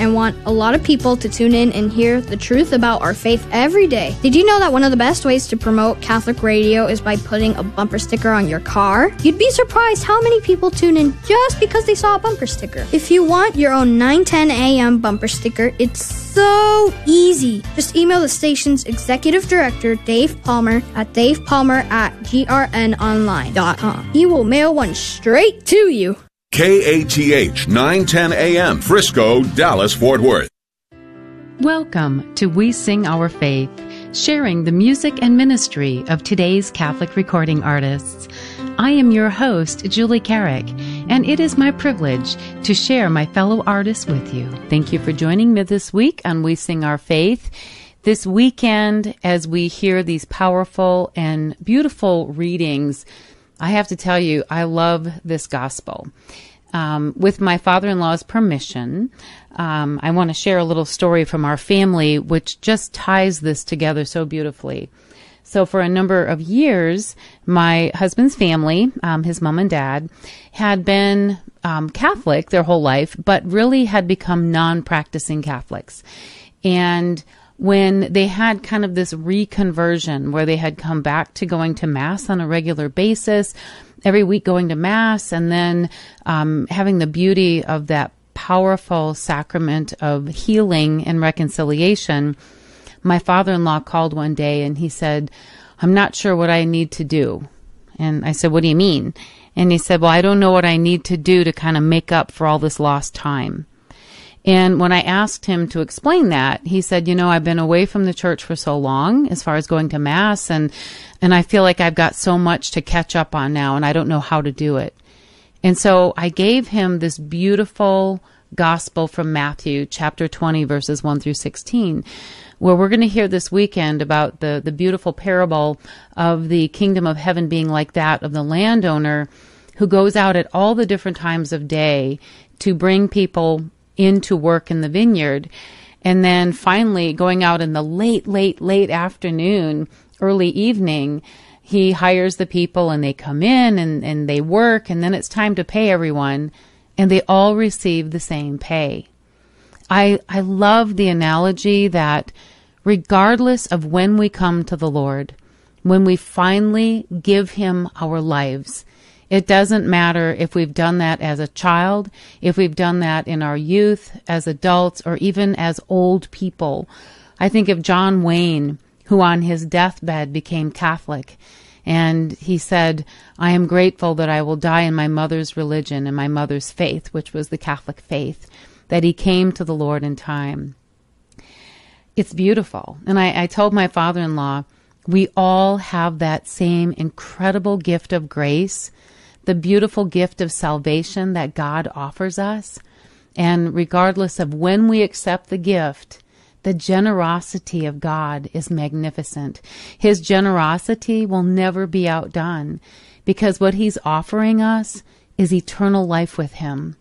and want a lot of people to tune in and hear the truth about our faith every day. Did you know that one of the best ways to promote Catholic radio is by putting a bumper sticker on your car? You'd be surprised how many people tune in just because they saw a bumper sticker. If you want your own 910 AM bumper sticker, it's so easy. Just email the station's executive director, Dave Palmer, at davepalmer at grnonline.com. He will mail one straight to you. KATH 910 AM, Frisco, Dallas, Fort Worth. Welcome to We Sing Our Faith, sharing the music and ministry of today's Catholic recording artists. I am your host, Julie Carrick, and it is my privilege to share my fellow artists with you. Thank you for joining me this week on We Sing Our Faith. This weekend, as we hear these powerful and beautiful readings, I have to tell you, I love this gospel. Um, with my father in law's permission, um, I want to share a little story from our family, which just ties this together so beautifully. So, for a number of years, my husband's family, um, his mom and dad, had been um, Catholic their whole life, but really had become non practicing Catholics. And when they had kind of this reconversion where they had come back to going to Mass on a regular basis, every week going to Mass, and then um, having the beauty of that powerful sacrament of healing and reconciliation. My father in law called one day and he said, I'm not sure what I need to do. And I said, What do you mean? And he said, Well, I don't know what I need to do to kind of make up for all this lost time. And when I asked him to explain that, he said, you know, I've been away from the church for so long as far as going to mass and, and I feel like I've got so much to catch up on now and I don't know how to do it. And so I gave him this beautiful gospel from Matthew chapter 20 verses 1 through 16 where we're going to hear this weekend about the, the beautiful parable of the kingdom of heaven being like that of the landowner who goes out at all the different times of day to bring people into work in the vineyard. And then finally, going out in the late, late, late afternoon, early evening, he hires the people and they come in and, and they work, and then it's time to pay everyone, and they all receive the same pay. I, I love the analogy that regardless of when we come to the Lord, when we finally give Him our lives, it doesn't matter if we've done that as a child, if we've done that in our youth, as adults, or even as old people. I think of John Wayne, who on his deathbed became Catholic. And he said, I am grateful that I will die in my mother's religion and my mother's faith, which was the Catholic faith, that he came to the Lord in time. It's beautiful. And I, I told my father in law, we all have that same incredible gift of grace the beautiful gift of salvation that God offers us. And regardless of when we accept the gift, the generosity of God is magnificent. His generosity will never be outdone because what He's offering us is eternal life with Him.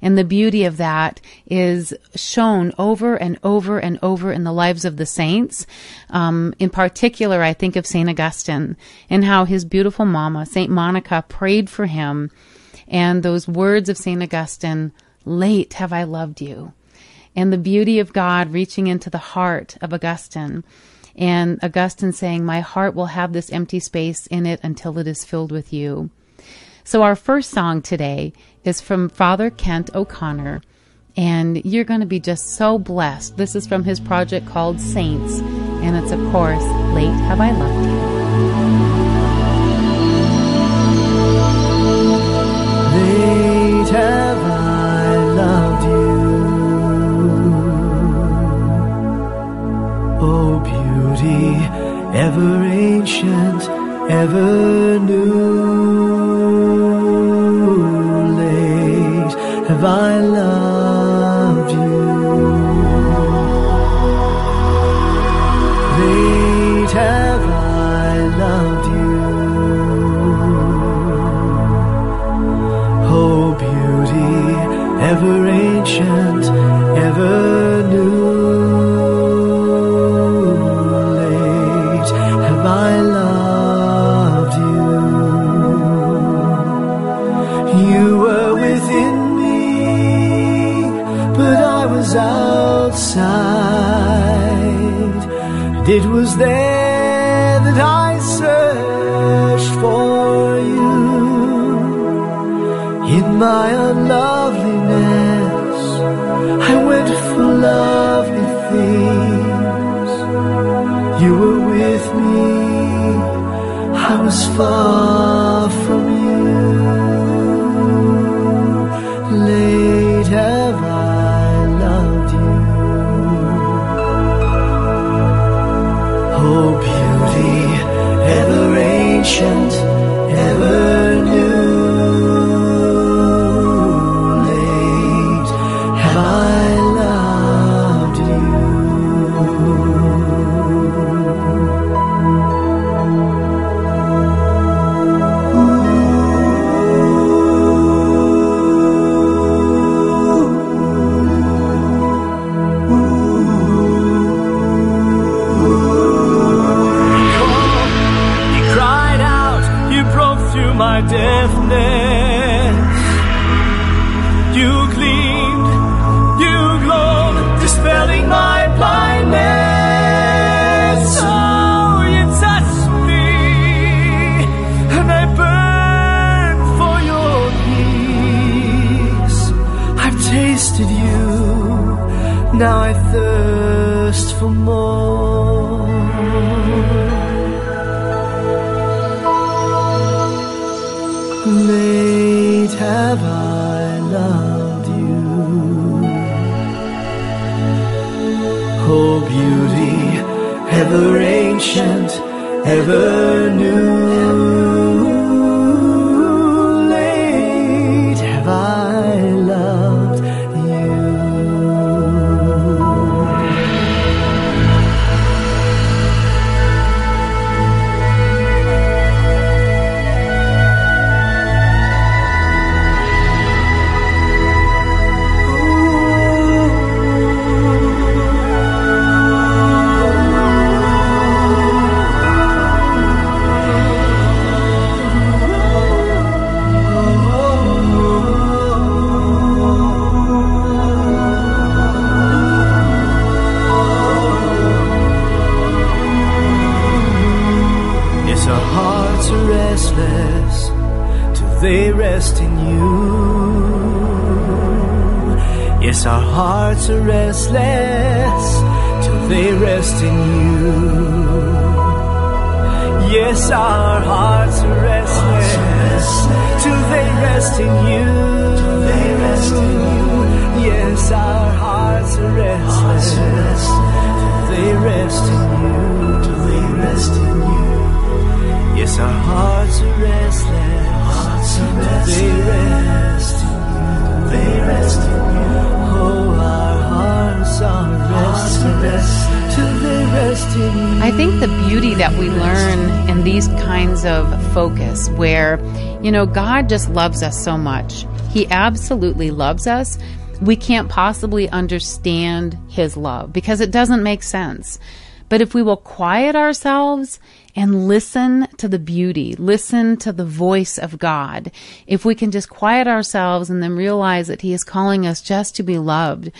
And the beauty of that is shown over and over and over in the lives of the saints. Um, in particular, I think of St. Augustine and how his beautiful mama, St. Monica, prayed for him. And those words of St. Augustine, late have I loved you. And the beauty of God reaching into the heart of Augustine. And Augustine saying, My heart will have this empty space in it until it is filled with you. So, our first song today is from Father Kent O'Connor, and you're going to be just so blessed. This is from his project called Saints, and it's, of course, Late Have I Loved You. Late have I loved you, oh beauty, ever ancient, ever new have I loved you? Late have I loved you. Oh, beauty, ever ancient, ever was there that I searched for you. In my unloveliness, I went for lovely things. You were with me, I was far Yes, our hearts are restless till they rest in you. Yes, our hearts are restless till they rest in you. Yes, our hearts are restless till they rest in you. Till they rest in you. Yes, our hearts are restless. Restless. They rest rest in you. Oh, our hearts are restless till they rest in you. I think the beauty that we learn in these kinds of focus, where, you know, God just loves us so much. He absolutely loves us. We can't possibly understand His love because it doesn't make sense. But if we will quiet ourselves and listen to the beauty, listen to the voice of God, if we can just quiet ourselves and then realize that He is calling us just to be loved,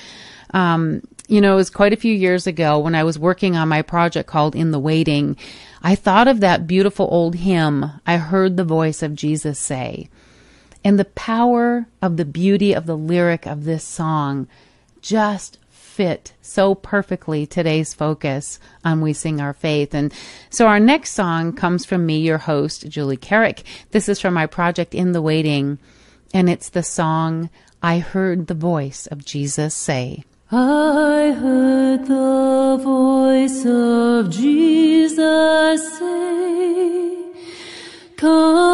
um, you know, it was quite a few years ago when I was working on my project called In the Waiting. I thought of that beautiful old hymn, I heard the voice of Jesus say. And the power of the beauty of the lyric of this song just fit so perfectly today's focus on We Sing Our Faith. And so our next song comes from me, your host, Julie Carrick. This is from my project In the Waiting, and it's the song I Heard the Voice of Jesus Say. I heard the voice of Jesus say, Come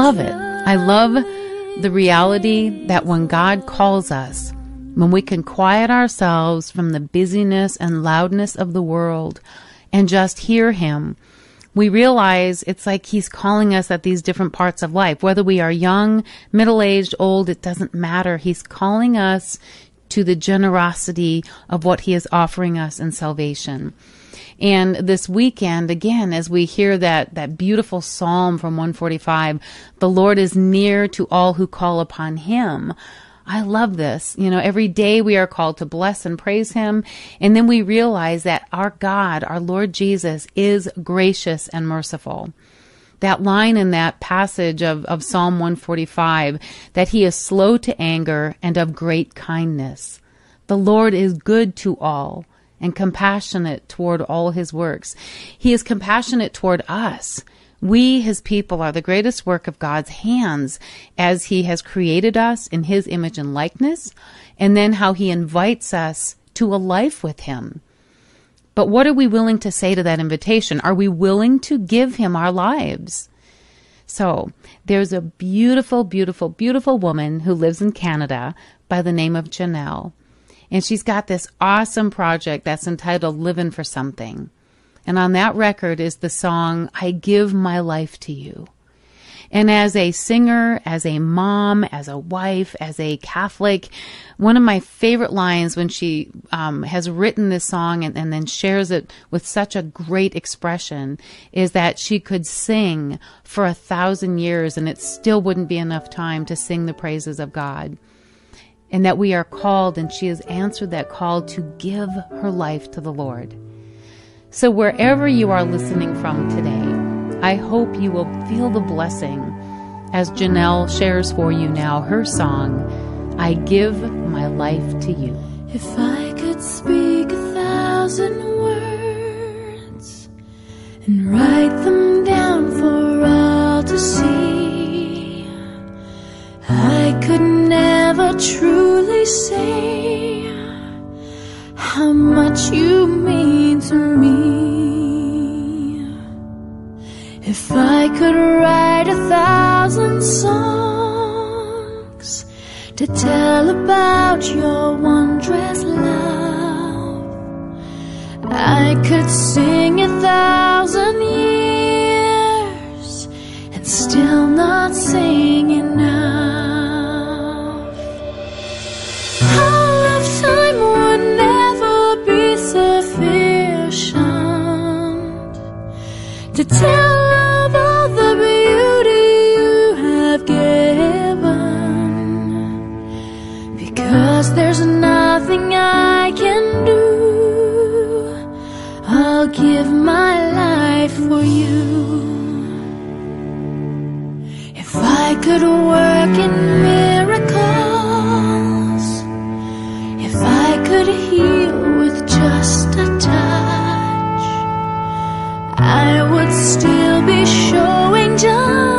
love it. I love the reality that when God calls us, when we can quiet ourselves from the busyness and loudness of the world and just hear Him, we realize it's like He's calling us at these different parts of life. Whether we are young, middle aged, old, it doesn't matter. He's calling us to the generosity of what He is offering us in salvation. And this weekend, again, as we hear that, that beautiful psalm from 145, the Lord is near to all who call upon him. I love this. You know, every day we are called to bless and praise him. And then we realize that our God, our Lord Jesus, is gracious and merciful that line in that passage of, of Psalm 145 that he is slow to anger and of great kindness. The Lord is good to all and compassionate toward all his works. He is compassionate toward us. We, his people, are the greatest work of God's hands as he has created us in his image and likeness, and then how he invites us to a life with him. But what are we willing to say to that invitation? Are we willing to give him our lives? So, there's a beautiful, beautiful, beautiful woman who lives in Canada by the name of Janelle. And she's got this awesome project that's entitled Living for Something. And on that record is the song, I Give My Life to You. And as a singer, as a mom, as a wife, as a Catholic, one of my favorite lines when she um, has written this song and, and then shares it with such a great expression is that she could sing for a thousand years and it still wouldn't be enough time to sing the praises of God. And that we are called, and she has answered that call to give her life to the Lord. So, wherever you are listening from today, I hope you will feel the blessing as Janelle shares for you now her song, I Give My Life to You. If I could speak a thousand words and write them down for all to see, I could never truly say how much you mean to me. If I could write a thousand songs to tell about your wondrous love, I could sing a thousand years and still not sing enough. Tell of all the beauty you have given. Because there's nothing I can do. I'll give my life for you. If I could work in miracles, if I could heal I would still be showing just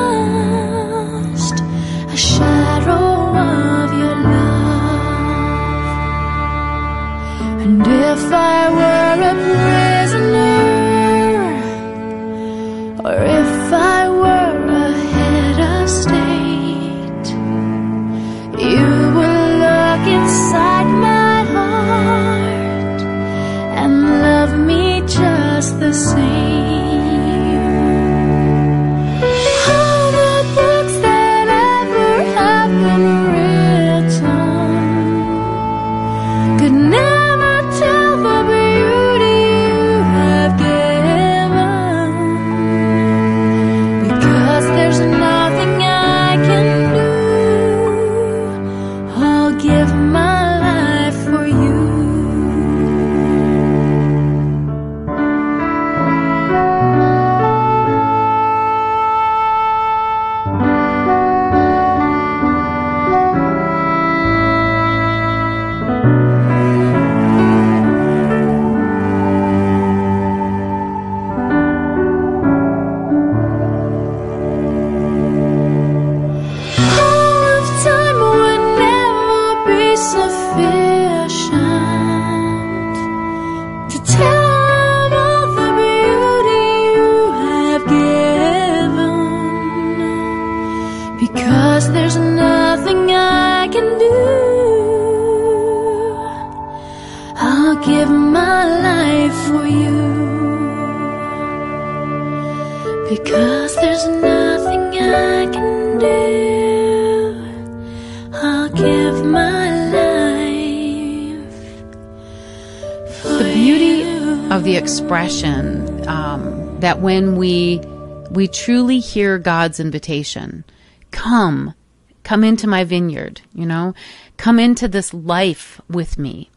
we truly hear God's invitation, come, come into my vineyard, you know, come into this life with me.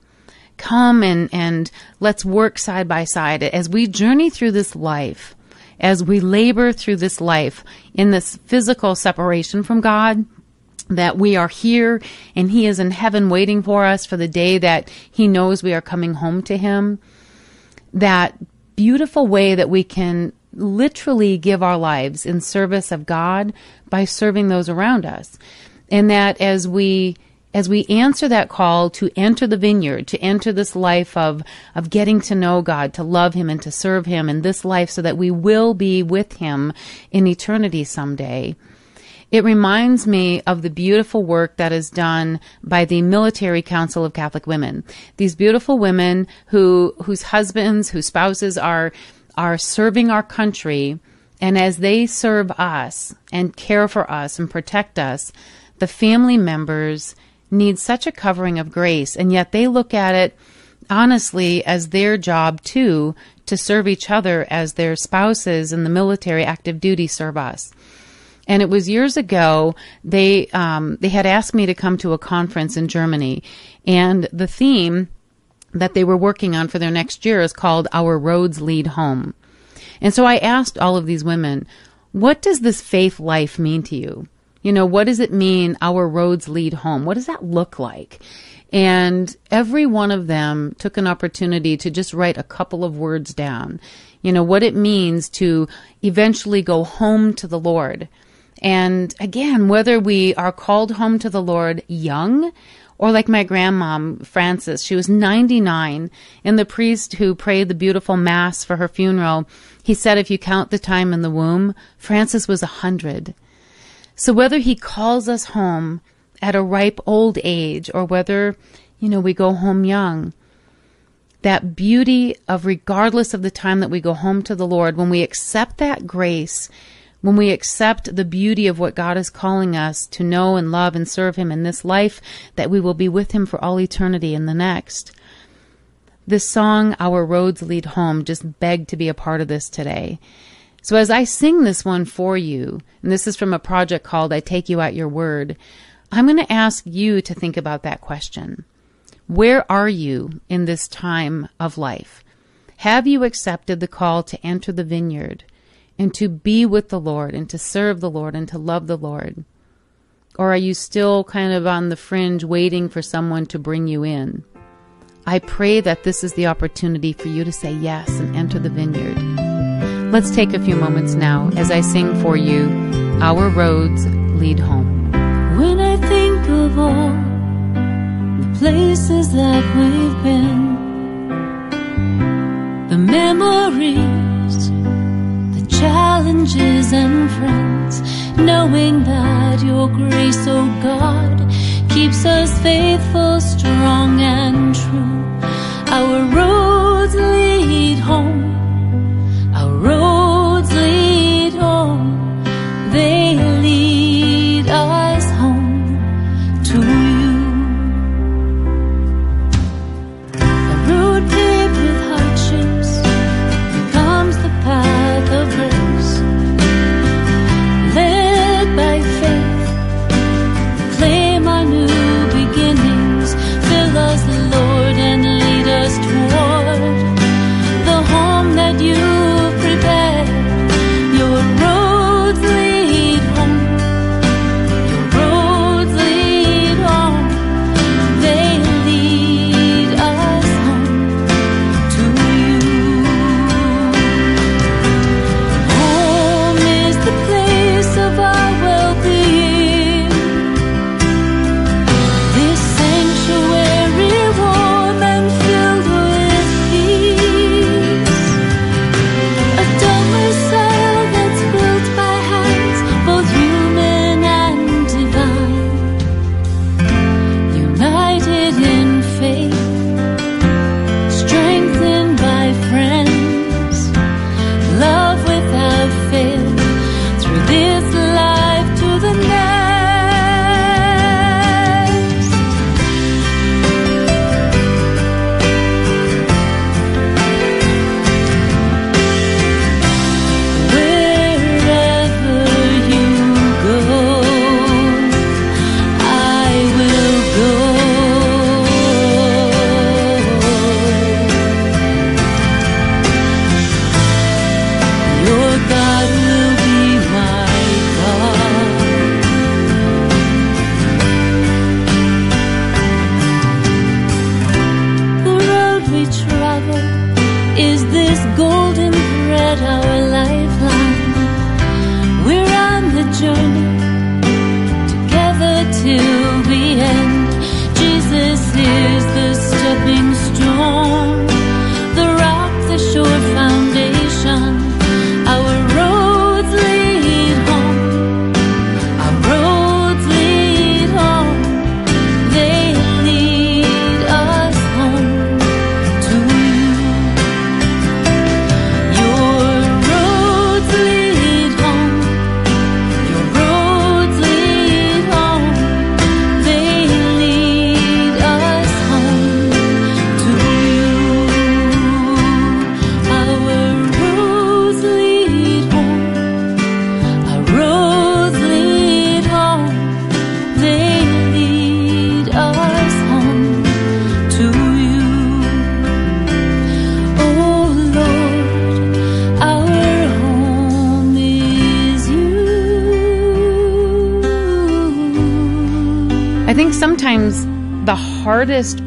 Come and, and let's work side by side as we journey through this life, as we labor through this life in this physical separation from God, that we are here and He is in heaven waiting for us for the day that He knows we are coming home to Him. That beautiful way that we can literally give our lives in service of God by serving those around us. And that as we as we answer that call to enter the vineyard, to enter this life of, of getting to know God, to love Him and to serve Him in this life so that we will be with Him in eternity someday. It reminds me of the beautiful work that is done by the Military Council of Catholic Women. These beautiful women who, whose husbands, whose spouses are, are serving our country. And as they serve us and care for us and protect us, the family members need such a covering of grace. And yet they look at it honestly as their job too to serve each other as their spouses in the military active duty serve us. And it was years ago they um, they had asked me to come to a conference in Germany, and the theme that they were working on for their next year is called "Our Roads Lead Home." And so I asked all of these women, "What does this faith life mean to you? You know, what does it mean? Our roads lead home. What does that look like?" And every one of them took an opportunity to just write a couple of words down. You know, what it means to eventually go home to the Lord. And again, whether we are called home to the Lord young or like my grandmom, Frances, she was 99, and the priest who prayed the beautiful mass for her funeral, he said if you count the time in the womb, Frances was a 100. So whether he calls us home at a ripe old age or whether, you know, we go home young, that beauty of regardless of the time that we go home to the Lord, when we accept that grace, when we accept the beauty of what God is calling us to know and love and serve Him in this life, that we will be with Him for all eternity in the next. This song, Our Roads Lead Home, just begged to be a part of this today. So as I sing this one for you, and this is from a project called I Take You at Your Word, I'm going to ask you to think about that question. Where are you in this time of life? Have you accepted the call to enter the vineyard and to be with the Lord and to serve the Lord and to love the Lord? Or are you still kind of on the fringe waiting for someone to bring you in? I pray that this is the opportunity for you to say yes and enter the vineyard. Let's take a few moments now as I sing for you Our Roads Lead Home. When I think of all the places that we've been, the memories, challenges and friends, knowing that your grace, oh God, keeps us faithful, strong and true. Our roads lead home, our roads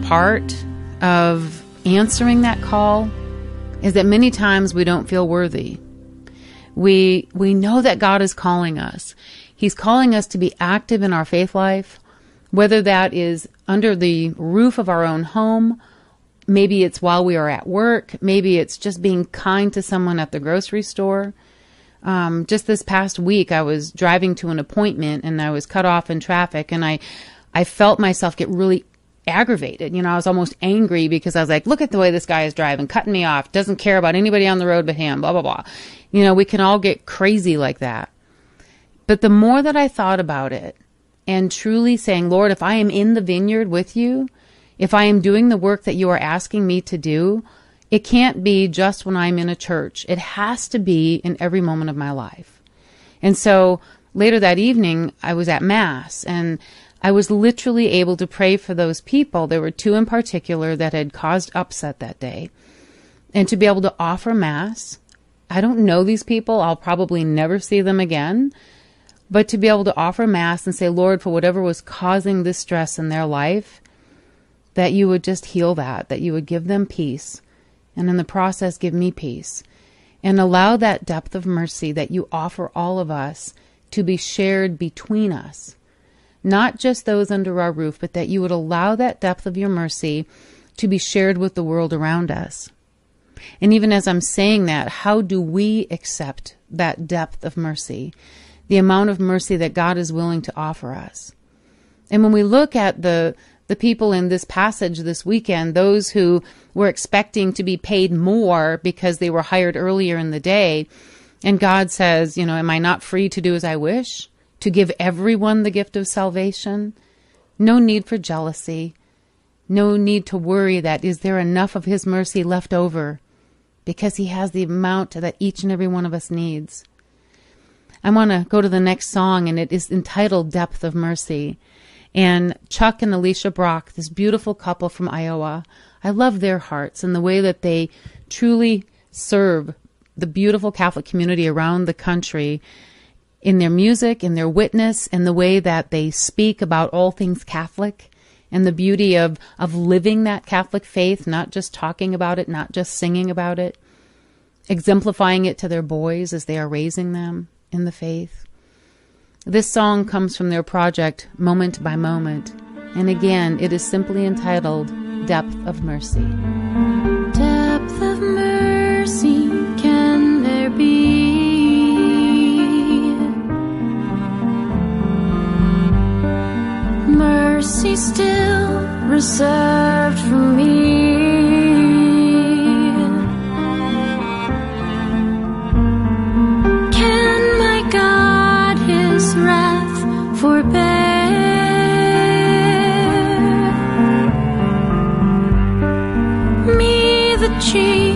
part of answering that call is that many times we don't feel worthy. We we know that God is calling us. He's calling us to be active in our faith life, whether that is under the roof of our own home, maybe it's while we are at work, maybe it's just being kind to someone at the grocery store. Um, just this past week, I was driving to an appointment and I was cut off in traffic, and I, I felt myself get really aggravated. You know, I was almost angry because I was like, look at the way this guy is driving, cutting me off, doesn't care about anybody on the road but him, blah, blah, blah. You know, we can all get crazy like that. But the more that I thought about it and truly saying, Lord, if I am in the vineyard with you, if I am doing the work that you are asking me to do, it can't be just when I'm in a church. It has to be in every moment of my life. And so later that evening, I was at Mass and I was literally able to pray for those people. There were two in particular that had caused upset that day. And to be able to offer Mass, I don't know these people. I'll probably never see them again. But to be able to offer Mass and say, Lord, for whatever was causing this stress in their life, that you would just heal that, that you would give them peace, and in the process, give me peace. And allow that depth of mercy that you offer all of us to be shared between us not just those under our roof, but that you would allow that depth of your mercy to be shared with the world around us. And even as I'm saying that, how do we accept that depth of mercy, the amount of mercy that God is willing to offer us? And when we look at the the people in this passage this weekend, those who were expecting to be paid more because they were hired earlier in the day, and God says, you know, am I not free to do as I wish? To give everyone the gift of salvation. No need for jealousy. No need to worry that is there enough of His mercy left over because He has the amount that each and every one of us needs. I want to go to the next song, and it is entitled Depth of Mercy. And Chuck and Alicia Brock, this beautiful couple from Iowa, I love their hearts and the way that they truly serve the beautiful Catholic community around the country in their music, in their witness, in the way that they speak about all things Catholic and the beauty of, of living that Catholic faith, not just talking about it, not just singing about it, exemplifying it to their boys as they are raising them in the faith. This song comes from their project, Moment by Moment, and again, it is simply entitled Depth of Mercy. Depth of mercy still reserved for me. Can my God his wrath forbear? Me, the chief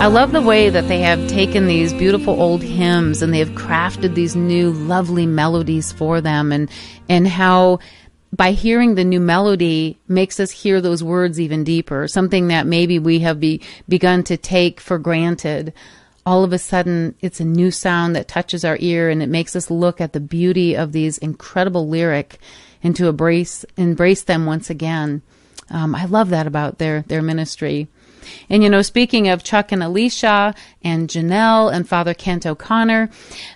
I love the way that they have taken these beautiful old hymns and they have crafted these new lovely melodies for them and and how by hearing the new melody makes us hear those words even deeper, something that maybe we have be, begun to take for granted. All of a sudden, it's a new sound that touches our ear and it makes us look at the beauty of these incredible lyric and to embrace, embrace them once again. Um, I love that about their, their ministry. And you know, speaking of Chuck and Alicia and Janelle and Father Kent O'Connor,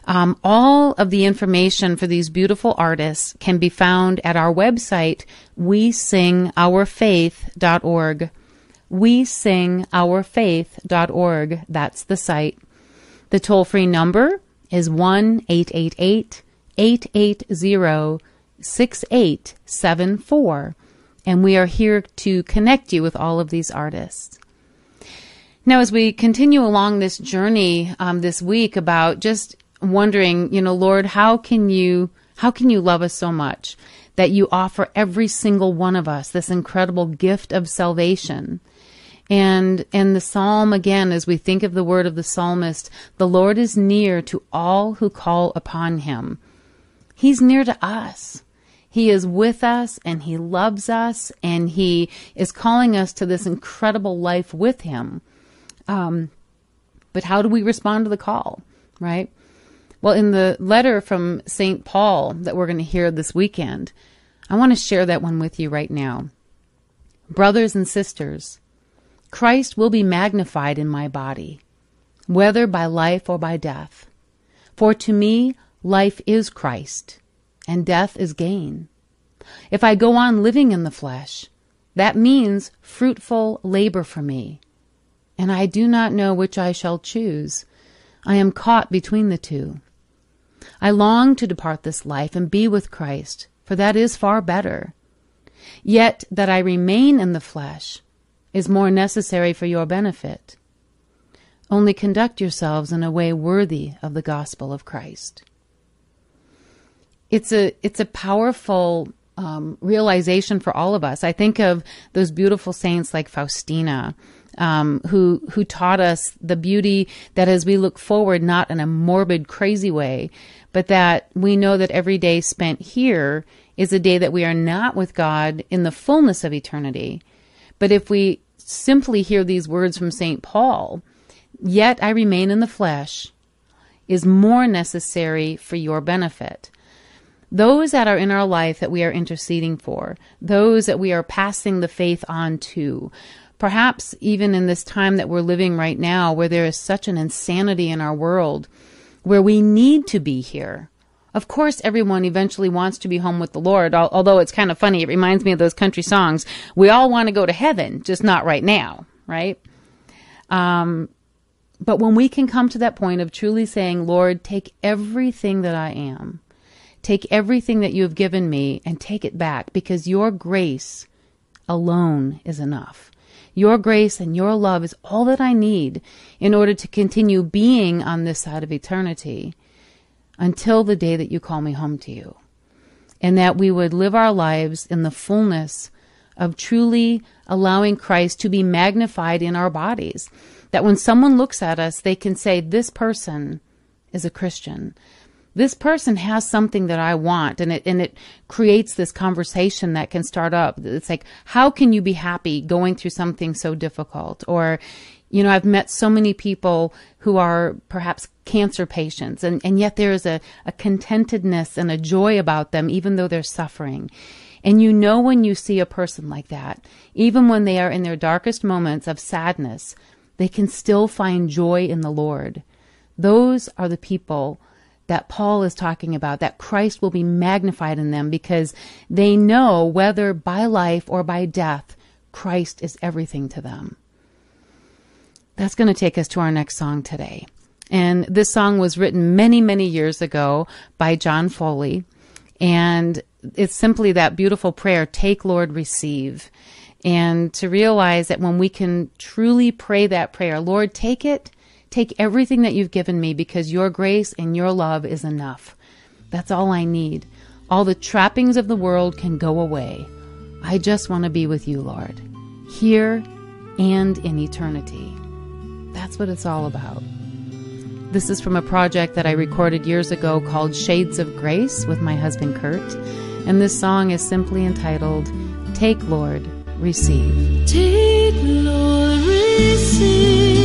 um, all of the information for these beautiful artists can be found at our website, wesingourfaith.org. Wesingourfaith.org. That's the site. The toll free number is 1 888 880 6874. And we are here to connect you with all of these artists. Now, as we continue along this journey um, this week about just wondering, you know, Lord, how can you how can you love us so much that you offer every single one of us this incredible gift of salvation? And and the psalm again, as we think of the word of the psalmist, the Lord is near to all who call upon him. He's near to us. He is with us and he loves us and he is calling us to this incredible life with him. Um, but how do we respond to the call, right? Well, in the letter from St. Paul that we're going to hear this weekend, I want to share that one with you right now. Brothers and sisters, Christ will be magnified in my body, whether by life or by death. For to me, life is Christ, and death is gain. If I go on living in the flesh, that means fruitful labor for me and I do not know which I shall choose. I am caught between the two. I long to depart this life and be with Christ, for that is far better. Yet that I remain in the flesh is more necessary for your benefit. Only conduct yourselves in a way worthy of the gospel of Christ. It's a it's a powerful um, realization for all of us. I think of those beautiful saints like Faustina, um, who who taught us the beauty that as we look forward, not in a morbid, crazy way, but that we know that every day spent here is a day that we are not with God in the fullness of eternity. But if we simply hear these words from St. Paul, yet I remain in the flesh, is more necessary for your benefit. Those that are in our life that we are interceding for, those that we are passing the faith on to, perhaps even in this time that we're living right now, where there is such an insanity in our world, where we need to be here. Of course, everyone eventually wants to be home with the Lord, although it's kind of funny. It reminds me of those country songs. We all want to go to heaven, just not right now, right? Um, but when we can come to that point of truly saying, Lord, take everything that I am, take everything that you have given me, and take it back because your grace alone is enough. Your grace and your love is all that I need in order to continue being on this side of eternity until the day that you call me home to you. And that we would live our lives in the fullness of truly allowing Christ to be magnified in our bodies. That when someone looks at us, they can say, This person is a Christian. This person has something that I want, and it and it creates this conversation that can start up. It's like, how can you be happy going through something so difficult? Or, you know, I've met so many people who are perhaps cancer patients, and, and yet there is a, a contentedness and a joy about them, even though they're suffering. And you know when you see a person like that, even when they are in their darkest moments of sadness, they can still find joy in the Lord. Those are the people that Paul is talking about, that Christ will be magnified in them because they know whether by life or by death, Christ is everything to them. That's going to take us to our next song today. And this song was written many, many years ago by John Foley. And it's simply that beautiful prayer, take Lord, receive. And to realize that when we can truly pray that prayer, Lord, take it, take everything that you've given me because your grace and your love is enough. That's all I need. All the trappings of the world can go away. I just want to be with you, Lord, here and in eternity. That's what it's all about. This is from a project that I recorded years ago called Shades of Grace with my husband Kurt. And this song is simply entitled Take, Lord, Receive. Take, Lord, receive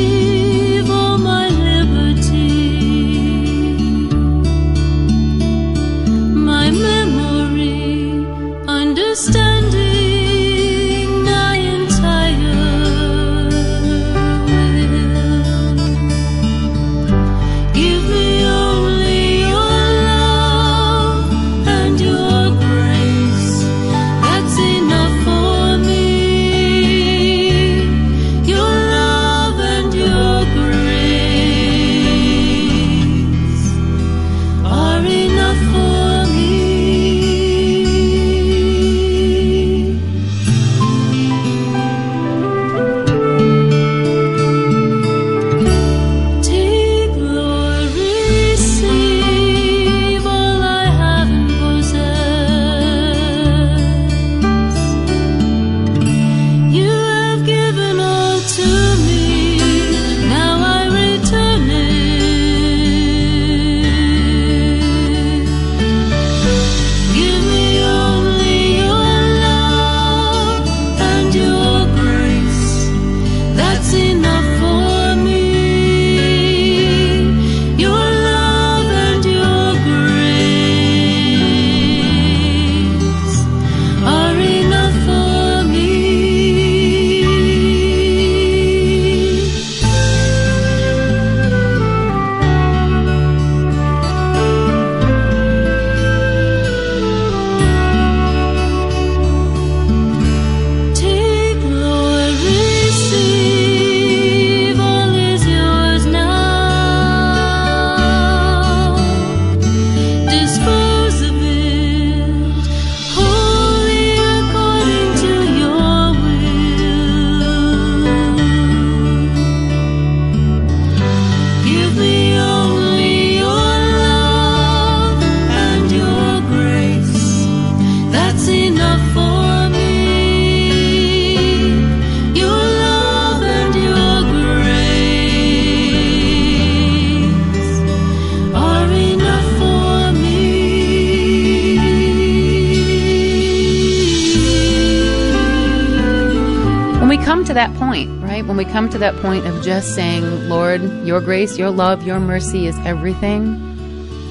we come to that point of just saying, Lord, your grace, your love, your mercy is everything,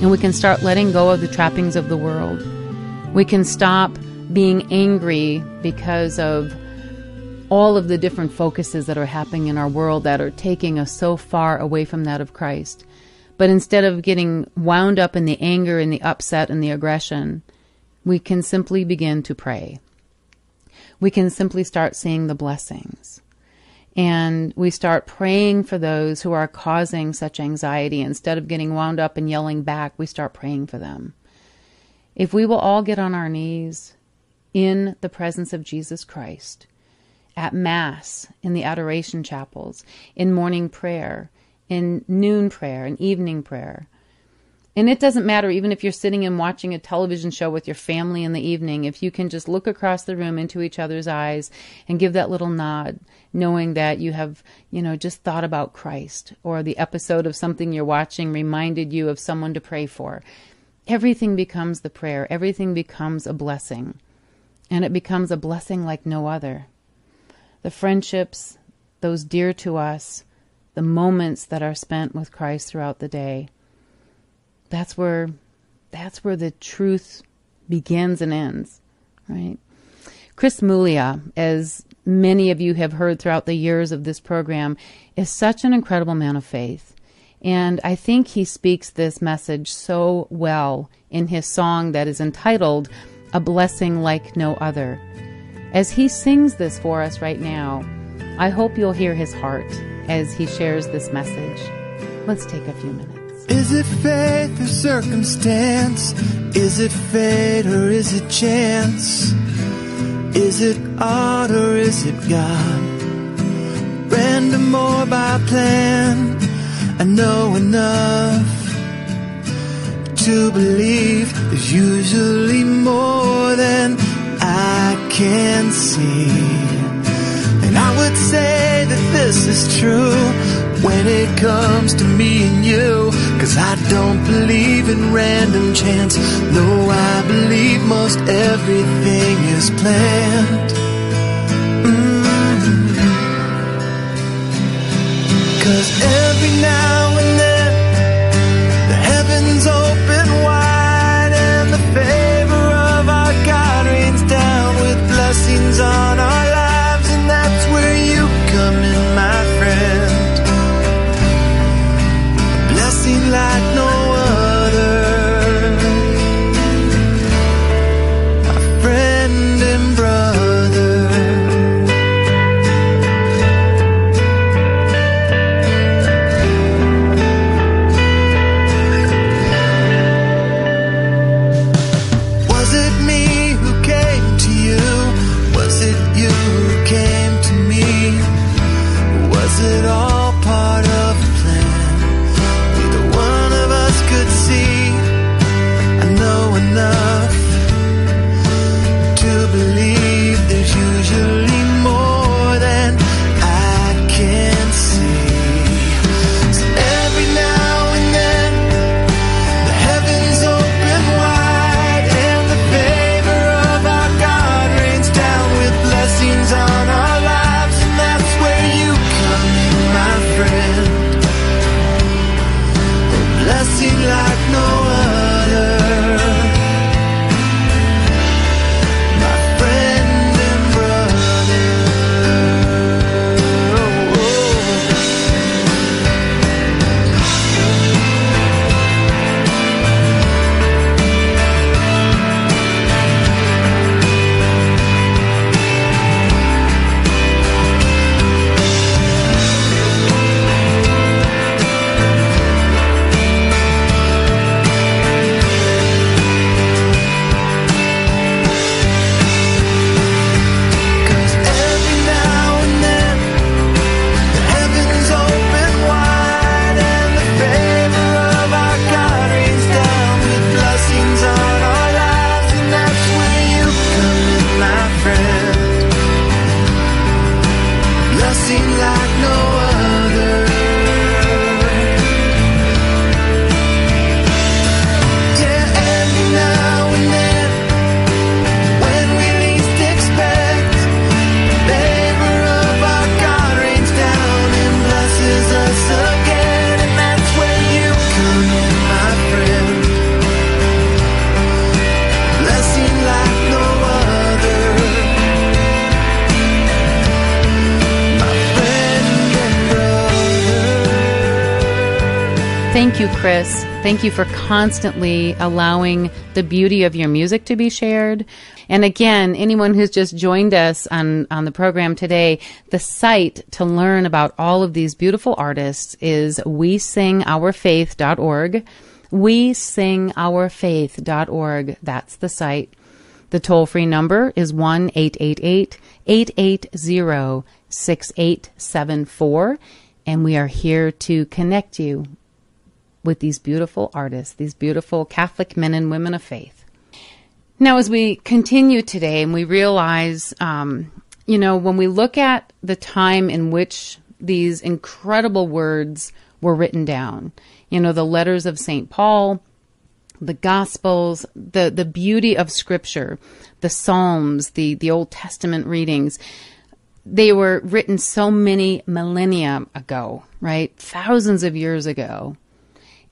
and we can start letting go of the trappings of the world. We can stop being angry because of all of the different focuses that are happening in our world that are taking us so far away from that of Christ. But instead of getting wound up in the anger and the upset and the aggression, we can simply begin to pray. We can simply start seeing the blessings. And we start praying for those who are causing such anxiety. Instead of getting wound up and yelling back, we start praying for them. If we will all get on our knees in the presence of Jesus Christ, at Mass, in the adoration chapels, in morning prayer, in noon prayer, in evening prayer, And it doesn't matter, even if you're sitting and watching a television show with your family in the evening, if you can just look across the room into each other's eyes and give that little nod, knowing that you have, you know, just thought about Christ or the episode of something you're watching reminded you of someone to pray for. Everything becomes the prayer, everything becomes a blessing. And it becomes a blessing like no other. The friendships, those dear to us, the moments that are spent with Christ throughout the day that's where that's where the truth begins and ends, right? Chris Muglia, as many of you have heard throughout the years of this program, is such an incredible man of faith. And I think he speaks this message so well in his song that is entitled A Blessing Like No Other. As he sings this for us right now, I hope you'll hear his heart as he shares this message. Let's take a few minutes. Is it faith or circumstance? Is it fate or is it chance? Is it art or is it God? Random or by plan? I know enough to believe there's usually more than I can see. And I would say that this is true when it comes to me and you. Cause I don't believe in random chance. No, I believe most everything is planned. Mm-hmm. Cause every now Thank you, Chris. Thank you for constantly allowing the beauty of your music to be shared. And again, anyone who's just joined us on, on the program today, the site to learn about all of these beautiful artists is we sing ourfaith.org. We sing ourfaith.org. That's the site. The toll free number is 1 888 880 6874. And we are here to connect you with these beautiful artists, these beautiful Catholic men and women of faith. Now, as we continue today and we realize, um, you know, when we look at the time in which these incredible words were written down, you know, the letters of St. Paul, the Gospels, the, the beauty of Scripture, the Psalms, the, the Old Testament readings, they were written so many millennia ago, right? Thousands of years ago.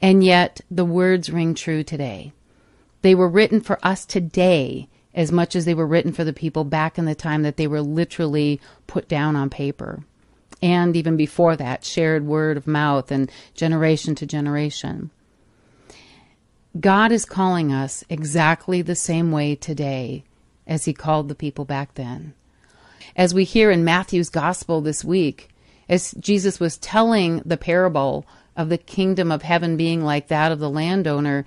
And yet the words ring true today. They were written for us today as much as they were written for the people back in the time that they were literally put down on paper. And even before that, shared word of mouth and generation to generation. God is calling us exactly the same way today as he called the people back then. As we hear in Matthew's gospel this week, as Jesus was telling the parable of the kingdom of heaven being like that of the landowner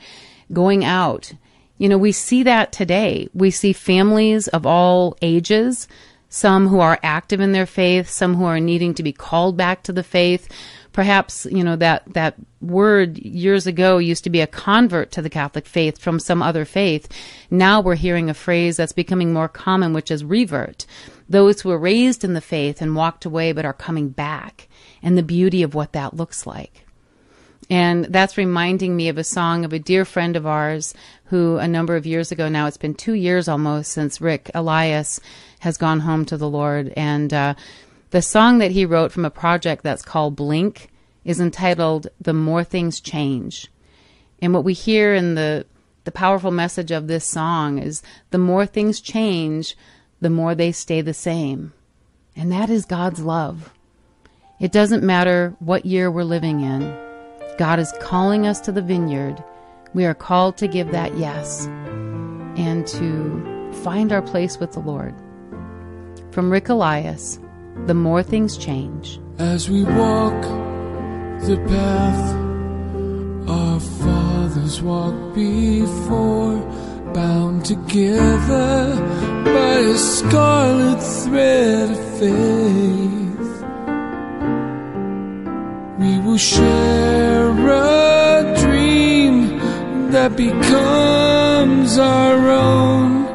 going out, you know, we see that today. We see families of all ages, some who are active in their faith, some who are needing to be called back to the faith, perhaps you know that that word years ago used to be a convert to the Catholic faith from some other faith. Now we're hearing a phrase that's becoming more common, which is revert. Those who were raised in the faith and walked away but are coming back, and the beauty of what that looks like. And that's reminding me of a song of a dear friend of ours who, a number of years ago now, it's been two years almost since Rick Elias has gone home to the Lord. And uh, the song that he wrote from a project that's called Blink is entitled The More Things Change. And what we hear in the the powerful message of this song is the more things change, the more they stay the same. And that is God's love. It doesn't matter what year we're living in. God is calling us to the vineyard. We are called to give that yes and to find our place with the Lord. From Rick Elias, the more things change. As we walk the path our fathers walked before, bound together by a scarlet thread of faith, we will share a dream that becomes our own.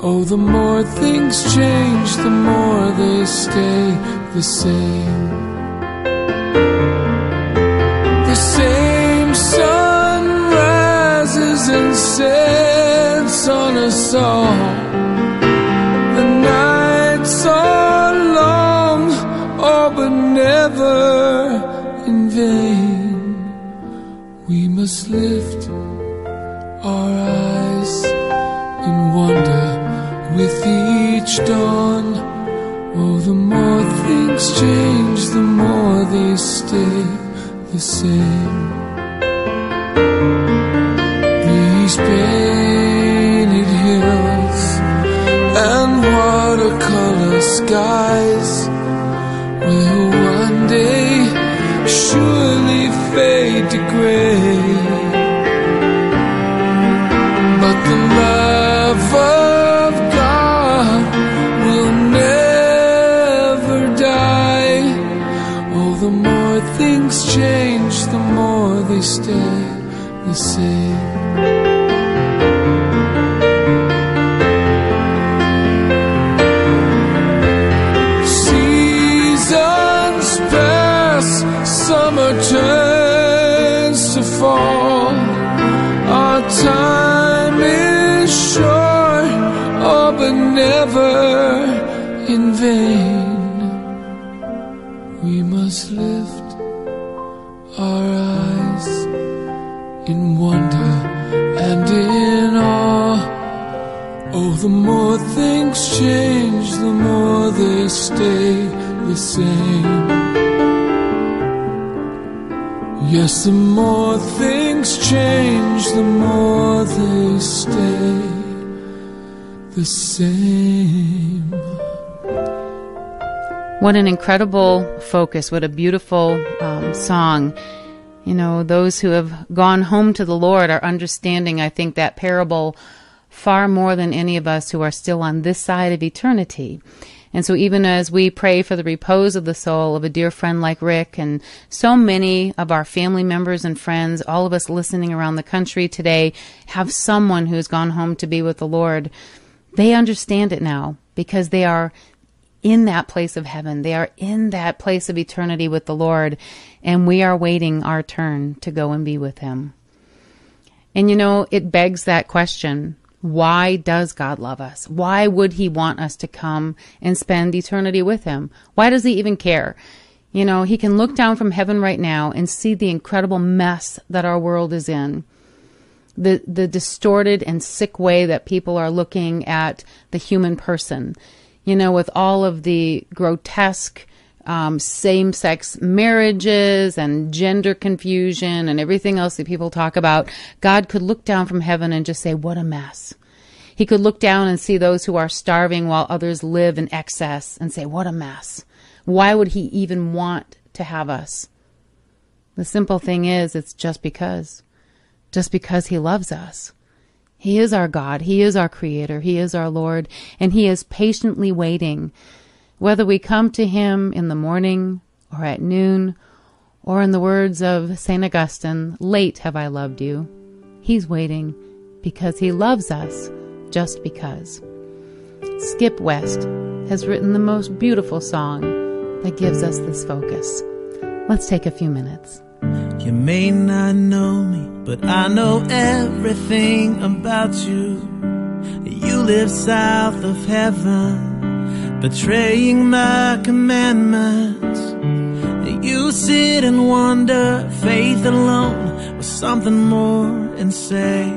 Oh, the more things change, the more they stay the same. The same sun rises and sets on us all. We must lift our eyes in wonder with each dawn. Oh, the more things change, the more they stay the same. These painted hills and watercolor skies the the same. Yes, the more things change, the more they stay the same. What an incredible focus. What a beautiful um, song. You know, those who have gone home to the Lord are understanding, I think, that parable far more than any of us who are still on this side of eternity. And so, even as we pray for the repose of the soul of a dear friend like Rick, and so many of our family members and friends, all of us listening around the country today, have someone who has gone home to be with the Lord, they understand it now because they are in that place of heaven. They are in that place of eternity with the Lord, and we are waiting our turn to go and be with Him. And you know, it begs that question why does God love us? Why would He want us to come and spend eternity with Him? Why does He even care? You know, He can look down from heaven right now and see the incredible mess that our world is in. The, the distorted and sick way that people are looking at the human person. You know, with all of the grotesque um, same sex marriages and gender confusion and everything else that people talk about, God could look down from heaven and just say, What a mess. He could look down and see those who are starving while others live in excess and say, What a mess. Why would He even want to have us? The simple thing is, it's just because. Just because He loves us. He is our God. He is our Creator. He is our Lord. And He is patiently waiting whether we come to him in the morning or at noon, or in the words of St. Augustine, late have I loved you. He's waiting because he loves us just because. Skip West has written the most beautiful song that gives us this focus. Let's take a few minutes. You may not know me, but I know everything about you. You live south of heaven betraying my commandments. You sit and wonder, faith alone was something more, and say,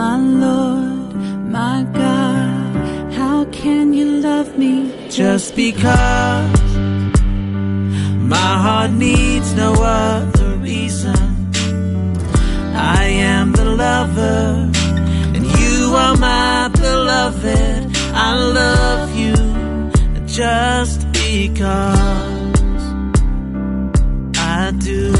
My Lord, my God, how can you love me just because? My heart needs no other reason. I am the lover, and you are my beloved. I love just because I do.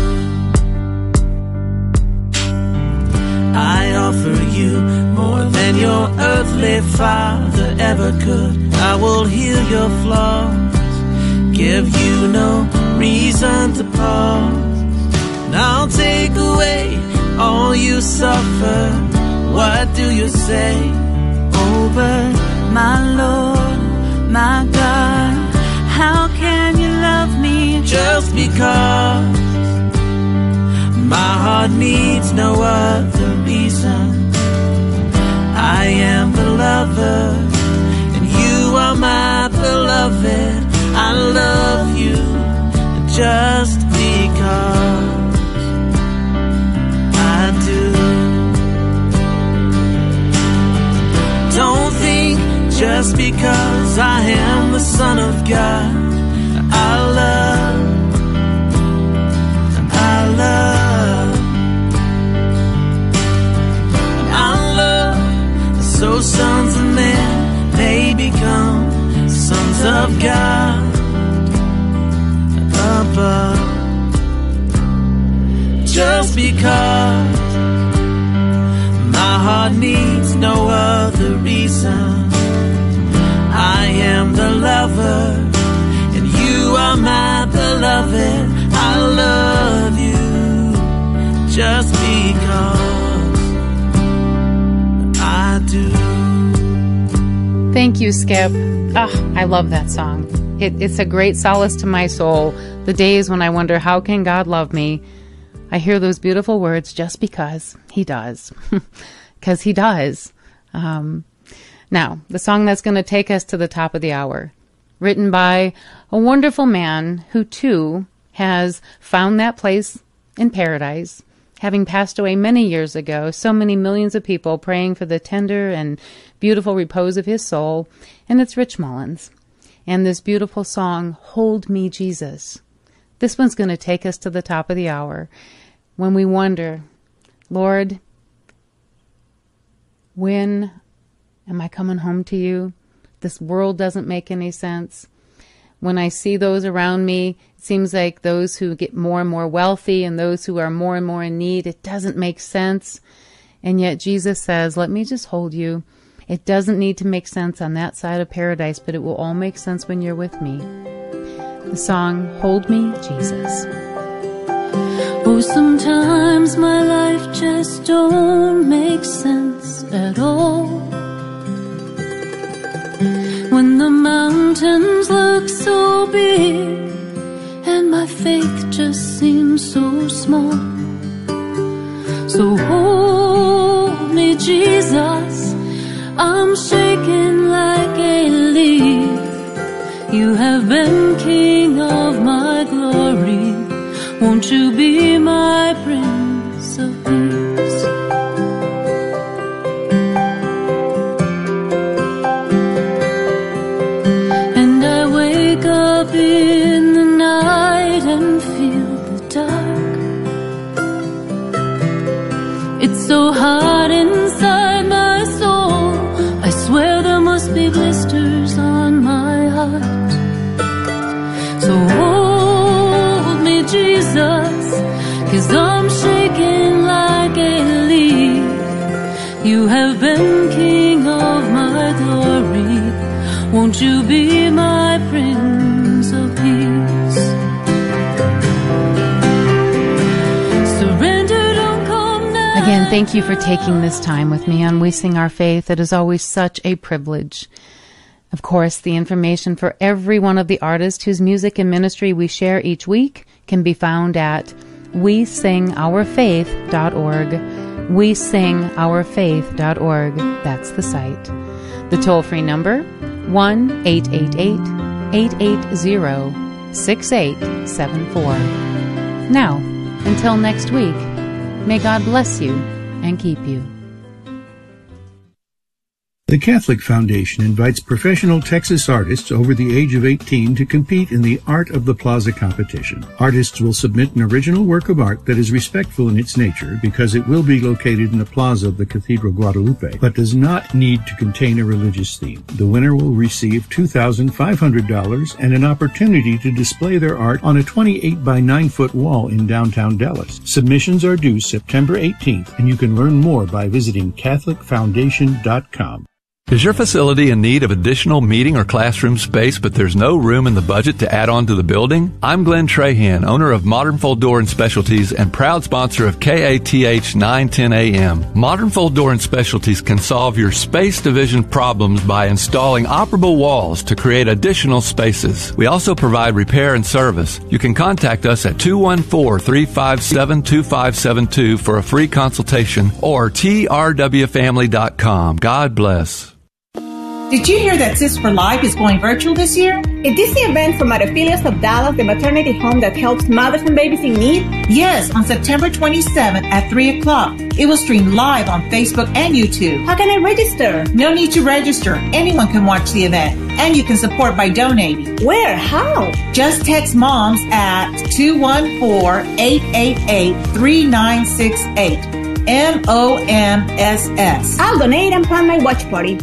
I offer you more than your earthly father ever could. I will heal your flaws, give you no reason to pause. And I'll take away all you suffer. What do you say? over my Lord my God, how can you love me just because? My heart needs no other reason. I am the lover, and you are my beloved. I love you just because just because I am the Son of God. I love, I love, I love. So sons of men may become sons of God above. Just because my heart needs no other reason. Am the lover, and you are my beloved. I love you just because I do. Thank you, Skip. Oh, I love that song. It, it's a great solace to my soul. The days when I wonder, how can God love me? I hear those beautiful words just because He does. Because He does. Um, now, the song that's going to take us to the top of the hour, written by a wonderful man who too has found that place in paradise, having passed away many years ago, so many millions of people praying for the tender and beautiful repose of his soul, and it's Rich Mullins. And this beautiful song, Hold Me Jesus. This one's going to take us to the top of the hour when we wonder, Lord, when Am I coming home to you? This world doesn't make any sense. When I see those around me, it seems like those who get more and more wealthy and those who are more and more in need, it doesn't make sense. And yet Jesus says, Let me just hold you. It doesn't need to make sense on that side of paradise, but it will all make sense when you're with me. The song Hold Me, Jesus. Oh, sometimes my life just don't make sense at all. When the mountains look so big and my faith just seems so small. So hold me, Jesus. I'm shaking like a leaf. You have been king of my glory. Won't you be my Prince taking this time with me on We Sing Our Faith. It is always such a privilege. Of course, the information for every one of the artists whose music and ministry we share each week can be found at wesingourfaith.org. Wesingourfaith.org. That's the site. The toll free number 1 888 880 6874. Now, until next week, may God bless you and keep you. The Catholic Foundation invites professional Texas artists over the age of 18 to compete in the Art of the Plaza competition. Artists will submit an original work of art that is respectful in its nature because it will be located in the plaza of the Cathedral Guadalupe, but does not need to contain a religious theme. The winner will receive $2,500 and an opportunity to display their art on a 28 by 9 foot wall in downtown Dallas. Submissions are due September 18th, and you can learn more by visiting CatholicFoundation.com. Is your facility in need of additional meeting or classroom space, but there's no room in the budget to add on to the building? I'm Glenn Trahan, owner of Modern Fold Door and Specialties and proud sponsor of KATH 910 AM. Modern Fold Door and Specialties can solve your space division problems by installing operable walls to create additional spaces. We also provide repair and service. You can contact us at 214-357-2572 for a free consultation or trwfamily.com. God bless. Did you hear that Sis for Life is going virtual this year? Is this the event from our affiliates of Dallas, the maternity home that helps mothers and babies in need? Yes, on September 27th at 3 o'clock. It will stream live on Facebook and YouTube. How can I register? No need to register. Anyone can watch the event. And you can support by donating. Where? How? Just text MOMS at 214-888-3968. M-O-M-S-S. I'll donate and plan my watch party.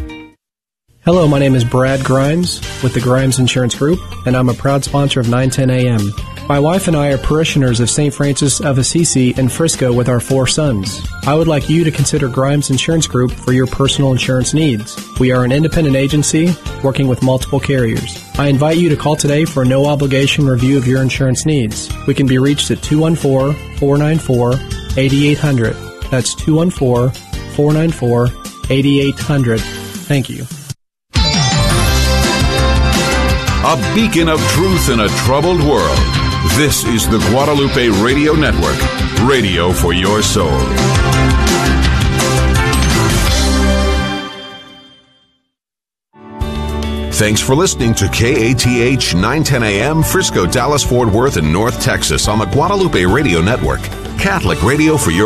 Hello, my name is Brad Grimes with the Grimes Insurance Group, and I'm a proud sponsor of 910 AM. My wife and I are parishioners of St. Francis of Assisi in Frisco with our four sons. I would like you to consider Grimes Insurance Group for your personal insurance needs. We are an independent agency working with multiple carriers. I invite you to call today for a no obligation review of your insurance needs. We can be reached at 214 494 8800. That's 214 494 8800. Thank you. A beacon of truth in a troubled world. This is the Guadalupe Radio Network, radio for your soul. Thanks for listening to KATH 910 AM, Frisco, Dallas, Fort Worth, and North Texas on the Guadalupe Radio Network, Catholic radio for your